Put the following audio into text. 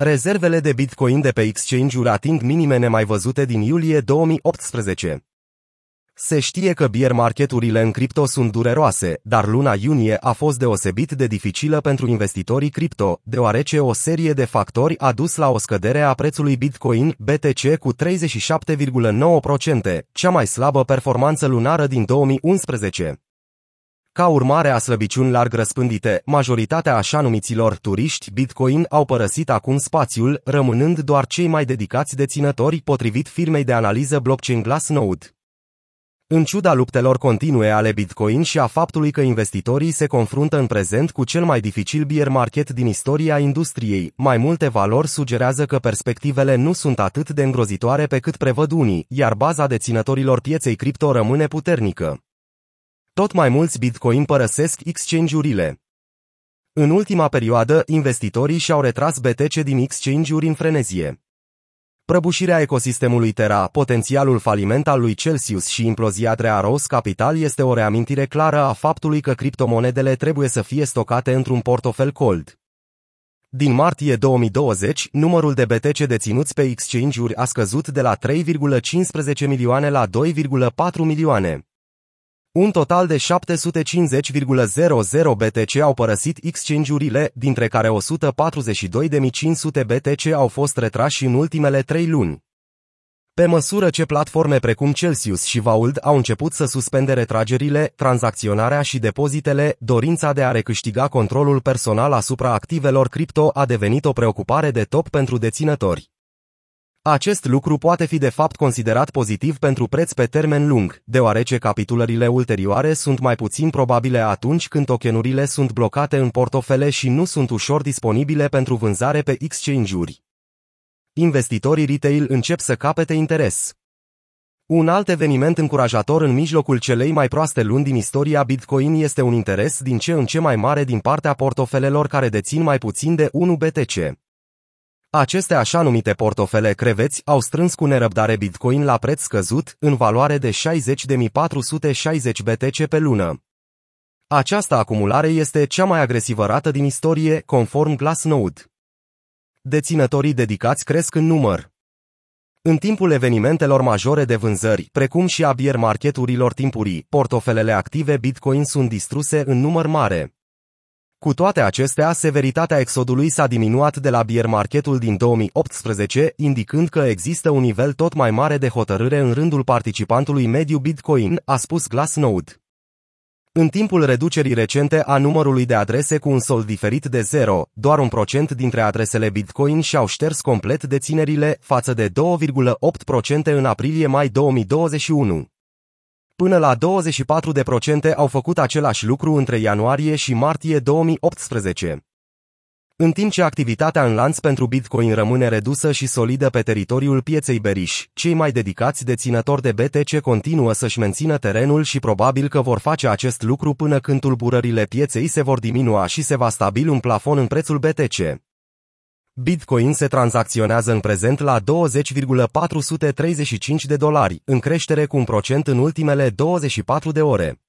Rezervele de Bitcoin de pe exchange-uri ating minime nemai văzute din iulie 2018. Se știe că bear marketurile în cripto sunt dureroase, dar luna iunie a fost deosebit de dificilă pentru investitorii cripto, deoarece o serie de factori a dus la o scădere a prețului Bitcoin BTC cu 37,9%, cea mai slabă performanță lunară din 2011. Ca urmare a slăbiciuni larg răspândite, majoritatea așa numiților turiști Bitcoin au părăsit acum spațiul, rămânând doar cei mai dedicați deținători potrivit firmei de analiză blockchain Glassnode. În ciuda luptelor continue ale Bitcoin și a faptului că investitorii se confruntă în prezent cu cel mai dificil bear market din istoria industriei, mai multe valori sugerează că perspectivele nu sunt atât de îngrozitoare pe cât prevăd unii, iar baza deținătorilor pieței cripto rămâne puternică. Tot mai mulți Bitcoin părăsesc exchange-urile. În ultima perioadă, investitorii și-au retras BTC din exchange-uri în frenezie. Prăbușirea ecosistemului Terra, potențialul faliment al lui Celsius și implozia Rose Capital este o reamintire clară a faptului că criptomonedele trebuie să fie stocate într-un portofel cold. Din martie 2020, numărul de BTC deținuți pe exchange-uri a scăzut de la 3,15 milioane la 2,4 milioane. Un total de 750,00 BTC au părăsit exchange-urile, dintre care 142.500 BTC au fost retrași în ultimele trei luni. Pe măsură ce platforme precum Celsius și Vault au început să suspende retragerile, tranzacționarea și depozitele, dorința de a recâștiga controlul personal asupra activelor cripto a devenit o preocupare de top pentru deținători. Acest lucru poate fi de fapt considerat pozitiv pentru preț pe termen lung, deoarece capitulările ulterioare sunt mai puțin probabile atunci când tokenurile sunt blocate în portofele și nu sunt ușor disponibile pentru vânzare pe exchange-uri. Investitorii retail încep să capete interes. Un alt eveniment încurajator în mijlocul celei mai proaste luni din istoria Bitcoin este un interes din ce în ce mai mare din partea portofelelor care dețin mai puțin de 1 BTC. Aceste așa numite portofele creveți au strâns cu nerăbdare Bitcoin la preț scăzut, în valoare de 60.460 BTC pe lună. Această acumulare este cea mai agresivă rată din istorie, conform Glassnode. Deținătorii dedicați cresc în număr. În timpul evenimentelor majore de vânzări, precum și a bear marketurilor timpurii, portofelele active Bitcoin sunt distruse în număr mare. Cu toate acestea, severitatea exodului s-a diminuat de la bear marketul din 2018, indicând că există un nivel tot mai mare de hotărâre în rândul participantului mediu Bitcoin, a spus Glassnode. În timpul reducerii recente a numărului de adrese cu un sold diferit de zero, doar un procent dintre adresele Bitcoin și-au șters complet deținerile, față de 2,8% în aprilie-mai 2021. Până la 24% au făcut același lucru între ianuarie și martie 2018. În timp ce activitatea în lanț pentru Bitcoin rămâne redusă și solidă pe teritoriul pieței beriș, cei mai dedicați deținători de BTC continuă să-și mențină terenul și probabil că vor face acest lucru până când tulburările pieței se vor diminua și se va stabili un plafon în prețul BTC. Bitcoin se tranzacționează în prezent la 20,435 de dolari, în creștere cu un procent în ultimele 24 de ore.